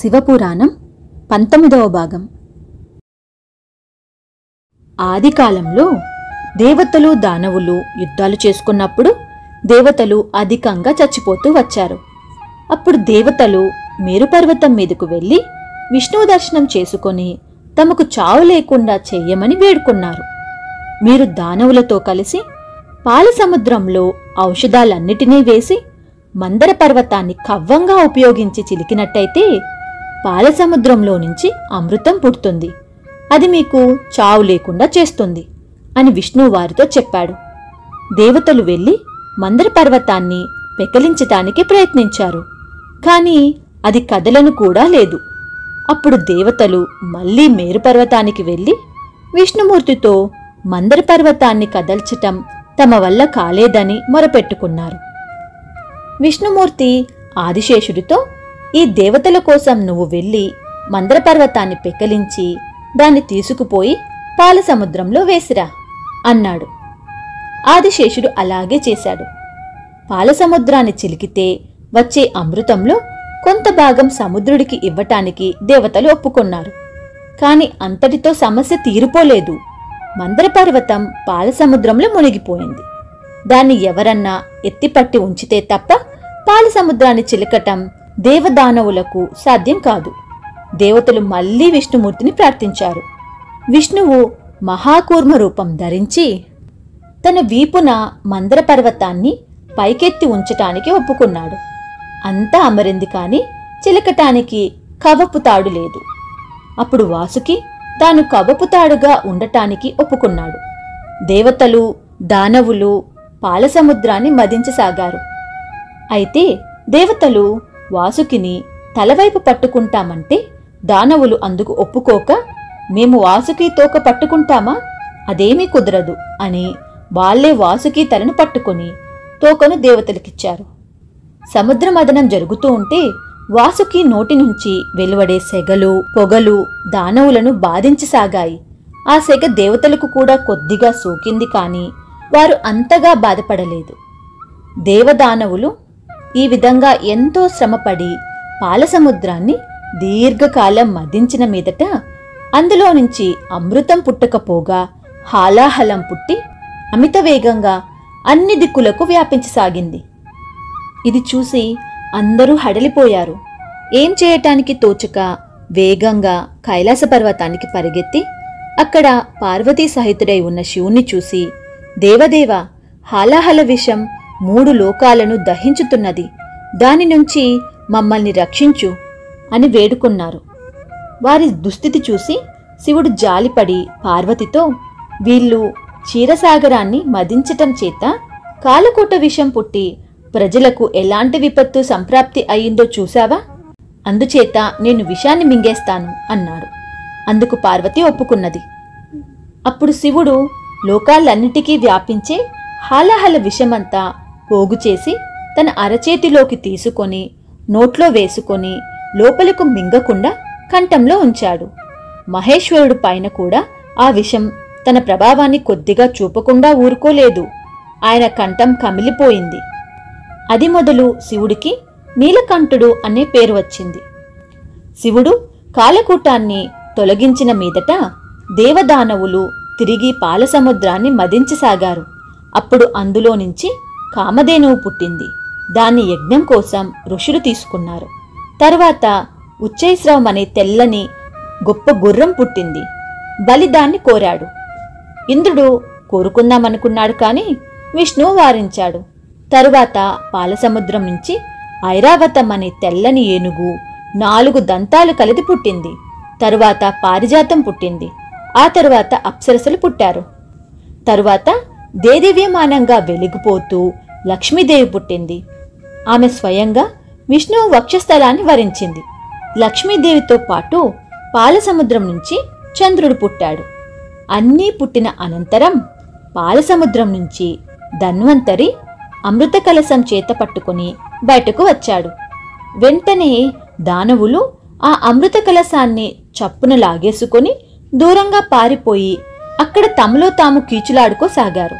శివపురాణం పంతొమ్మిదవ భాగం. ఆదికాలంలో దేవతలు దానవులు యుద్ధాలు చేసుకున్నప్పుడు దేవతలు అధికంగా చచ్చిపోతూ వచ్చారు. అప్పుడు దేవతలు మేరుపర్వతం మీదకు వెళ్ళి విష్ణువు దర్శనం చేసుకొని తమకు చావు లేకుండా చేయమని వేడుకున్నారు. మీరు దానవులతో కలిసి పాల సముద్రంలో ఔషధాలన్నిటినీ వేసి మందర పర్వతాన్ని కవ్వంగా ఉపయోగించి చిలికినట్టయితే పాలసముద్రంలో నుంచి అమృతం పుడుతుంది. అది మీకు చావు లేకుండా చేస్తుంది అని విష్ణువు వారితో చెప్పాడు. దేవతలు వెళ్ళి మందర పర్వతాన్ని పెకలించటానికి ప్రయత్నించారు. కాని అది కదలను కూడా లేదు. అప్పుడు దేవతలు మళ్ళీ మేరు పర్వతానికి వెళ్ళి విష్ణుమూర్తితో మందర పర్వతాన్ని కదల్చటం తమ వల్ల కాలేదని మొరపెట్టుకున్నారు. విష్ణుమూర్తి ఆదిశేషుడితో ఈ దేవతల కోసం నువ్వు వెళ్ళి మందర పర్వతాన్ని దాన్ని తీసుకుపోయి పాల సముద్రంలో వేసిరా అన్నాడు. ఆదిశేషుడు అలాగే చేశాడు. పాల సముద్రాన్ని చిలికితే వచ్చే అమృతంలో కొంత భాగం సముద్రుడికి ఇవ్వటానికి దేవతలు ఒప్పుకున్నారు. కాని అంతటితో సమస్య తీరిపోలేదు. మందర పర్వతం పాల సముద్రంలో మునిగిపోయింది. దాన్ని ఎవరన్నా ఎత్తిపట్టి ఉంచితే తప్ప పాల సముద్రాన్ని చిలకటం దేవదానవులకు సాధ్యం కాదు. దేవతలు మళ్ళీ విష్ణుమూర్తిని ప్రార్థించారు. విష్ణువు మహాకూర్మ రూపం ధరించి తన వీపున మందర పర్వతాన్ని పైకెత్తి ఉంచటానికి ఒప్పుకున్నాడు. అంతా అమరింది కాని చిలకటానికి కవపు తాడు లేదు. అప్పుడు వాసుకి తాను కవపు తాడుగా ఉండటానికి ఒప్పుకున్నాడు. దేవతలు దానవులు పాలసముద్రాన్ని మదించసాగారు. అయితే దేవతలు వాసుకిని తలవైపు పట్టుకుంటామంటే దానవులు అందుకు ఒప్పుకోక మేము వాసుకి తోక పట్టుకుంటామా? అదేమీ కుదరదు అని వాళ్ళే వాసుకి తలను పట్టుకొని తోకను దేవతలకిచ్చారు. సముద్ర మదనం జరుగుతూ ఉంటే వాసుకి నోటి నుంచి వెలువడే సెగలు పొగలు దానవులను బాధించసాగాయి. ఆ సెగ దేవతలకు కూడా కొద్దిగా సోకింది కాని వారు అంతగా బాధపడలేదు. దేవదానవులు ఈ విధంగా ఎంతో శ్రమపడి పాలసముద్రాన్ని దీర్ఘకాలం మదించిన మీదట అందులో నుంచి అమృతం పుట్టకపోగా హాలాహలం పుట్టి అమిత వేగంగా అన్ని దిక్కులకు వ్యాపించసాగింది. ఇది చూసి అందరూ హడలిపోయారు. ఏం చేయటానికి తోచక వేగంగా కైలాస పర్వతానికి పరిగెత్తి అక్కడ పార్వతీ సహితుడై ఉన్న శివుణ్ణి చూసి దేవదేవ హాలాహల విషం మూడు లోకాలను దహించుతున్నది. దాని నుంచి మమ్మల్ని రక్షించు అని వేడుకున్నారు. వారి దుస్థితి చూసి శివుడు జాలిపడి పార్వతితో వీళ్ళు క్షీరసాగరాన్ని మదించటం చేత కాలకూట విషం పుట్టి ప్రజలకు ఎలాంటి విపత్తు సంప్రాప్తి అయిందో చూశావా? అందుచేత నేను విషాన్ని మింగేస్తాను అన్నాడు. అందుకు పార్వతి ఒప్పుకున్నది. అప్పుడు శివుడు లోకాలన్నిటికీ వ్యాపించే హాలహల విషమంతా పోగుచేసి తన అరచేతిలోకి తీసుకొని నోట్లో వేసుకొని లోపలకు మింగకుండా కంఠంలో ఉంచాడు. మహేశ్వరుడు పైన కూడా ఆ విషం తన ప్రభావాన్ని కొద్దిగా చూపకుండా ఊరుకోలేదు. ఆయన కంఠం కమిలిపోయింది. అది మొదలు శివుడికి నీలకంఠుడు అనే పేరు వచ్చింది. శివుడు కాలకూటాన్ని తొలగించిన మీదట దేవదానవులు తిరిగి పాలసముద్రాన్ని మదించసాగారు. అప్పుడు అందులో నుంచి కామధేనువు పుట్టింది. దాన్ని యజ్ఞం కోసం ఋషులు తీసుకున్నారు. తర్వాత ఉచ్చైశ్రవం అనే తెల్లని గొప్ప గుర్రం పుట్టింది. బలి దాన్ని కోరాడు. ఇంద్రుడు కోరుకుందామనుకున్నాడు కాని విష్ణువు వారించాడు. తరువాత పాలసముద్రం నుంచి ఐరావతం అనే తెల్లని ఏనుగు నాలుగు దంతాలు కలిది పుట్టింది. తరువాత పారిజాతం పుట్టింది. ఆ తరువాత అప్సరసలు పుట్టారు. తరువాత దేదివ్యమానంగా వెలిగిపోతూ లక్ష్మీదేవి పుట్టింది. ఆమె స్వయంగా విష్ణువు వక్షస్థలాన్ని వరించింది. లక్ష్మీదేవితో పాటు పాలసముద్రం నుంచి చంద్రుడు పుట్టాడు. అన్నీ పుట్టిన అనంతరం పాలసముద్రం నుంచి ధన్వంతరి అమృత కలసం చేత పట్టుకుని బయటకు వచ్చాడు. వెంటనే దానవులు ఆ అమృత కలసాన్ని చప్పున లాగేసుకొని దూరంగా పారిపోయి అక్కడ తమలో తాము కీచులాడుకోసాగారు.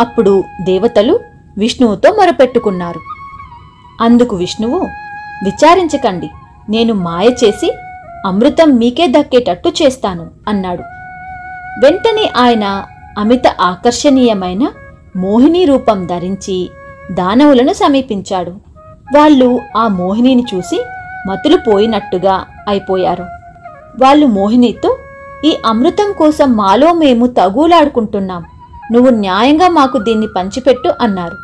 అప్పుడు దేవతలు విష్ణువుతో మొరపెట్టుకున్నారు. అందుకు విష్ణువు విచారించకండి నేను మాయ చేసి అమృతం మీకే దక్కేటట్టు చేస్తాను అన్నాడు. వెంటనే ఆయన అమిత ఆకర్షణీయమైన మోహిని రూపం ధరించి దానవులను సమీపించాడు. వాళ్ళు ఆ మోహినిని చూసి మతులు పోయినట్టుగా అయిపోయారు. వాళ్ళు మోహినితో ఈ అమృతం కోసం మాలో మేము తగులాడుకుంటున్నాం. నువ్వు న్యాయంగా మాకు దీన్ని పంచిపెట్టు అన్నారు.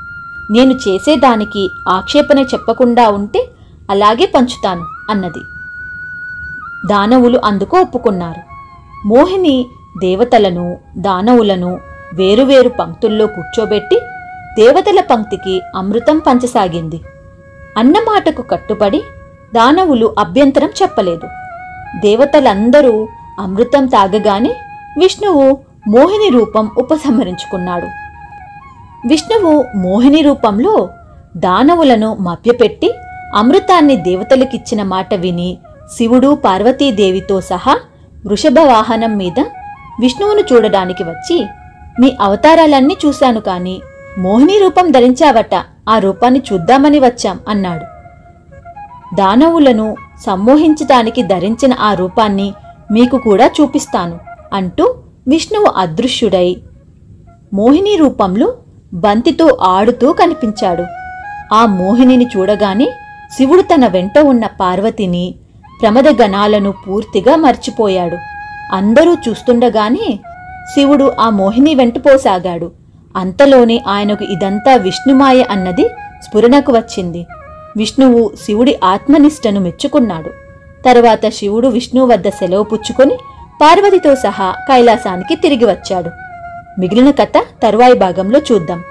నేను చేసేదానికి ఆక్షేపణ చెప్పకుండా ఉంటే అలాగే పంచుతాను అన్నది. దానవులు అందుకు ఒప్పుకున్నారు. మోహిని దేవతలను దానవులను వేరువేరు పంక్తుల్లో కూర్చోబెట్టి దేవతల పంక్తికి అమృతం పంచసాగింది. అన్నమాటకు కట్టుబడి దానవులు అభ్యంతరం చెప్పలేదు. దేవతలందరూ అమృతం తాగగానే విష్ణువు మోహిని రూపం ఉపసంహరించుకున్నాడు. విష్ణువు మోహిని రూపంలో దానవులను మభ్యపెట్టి అమృతాన్ని దేవతలకిచ్చిన మాట విని శివుడు పార్వతీదేవితో సహా వృషభ వాహనం మీద విష్ణువును చూడడానికి వచ్చి మీ అవతారాలన్నీ చూశాను కాని మోహిని రూపం ధరించావట ఆ రూపాన్ని చూద్దామని వచ్చాం అన్నాడు. దానవులను సమ్మోహించటానికి ధరించిన ఆ రూపాన్ని మీకు కూడా చూపిస్తాను అంటూ విష్ణువు అదృశ్యుడై మోహిని రూపంలో బంతితో ఆడుతూ కనిపించాడు. ఆ మోహినిని చూడగానే శివుడు తన వెంట ఉన్న పార్వతిని ప్రమదగణాలను పూర్తిగా మర్చిపోయాడు. అందరూ చూస్తుండగానే శివుడు ఆ మోహిని వెంటపోసాగాడు అంతలోనే ఆయనకు ఇదంతా విష్ణుమాయ అన్నది స్ఫురణకు వచ్చింది. విష్ణువు శివుడి ఆత్మనిష్టను మెచ్చుకున్నాడు. తరువాత శివుడు విష్ణు వద్ద సెలవు పుచ్చుకొని పార్వతితో సహా కైలాసానికి తిరిగి వచ్చాడు. మిగిలిన కథ తరువాయి భాగంలో చూద్దాం.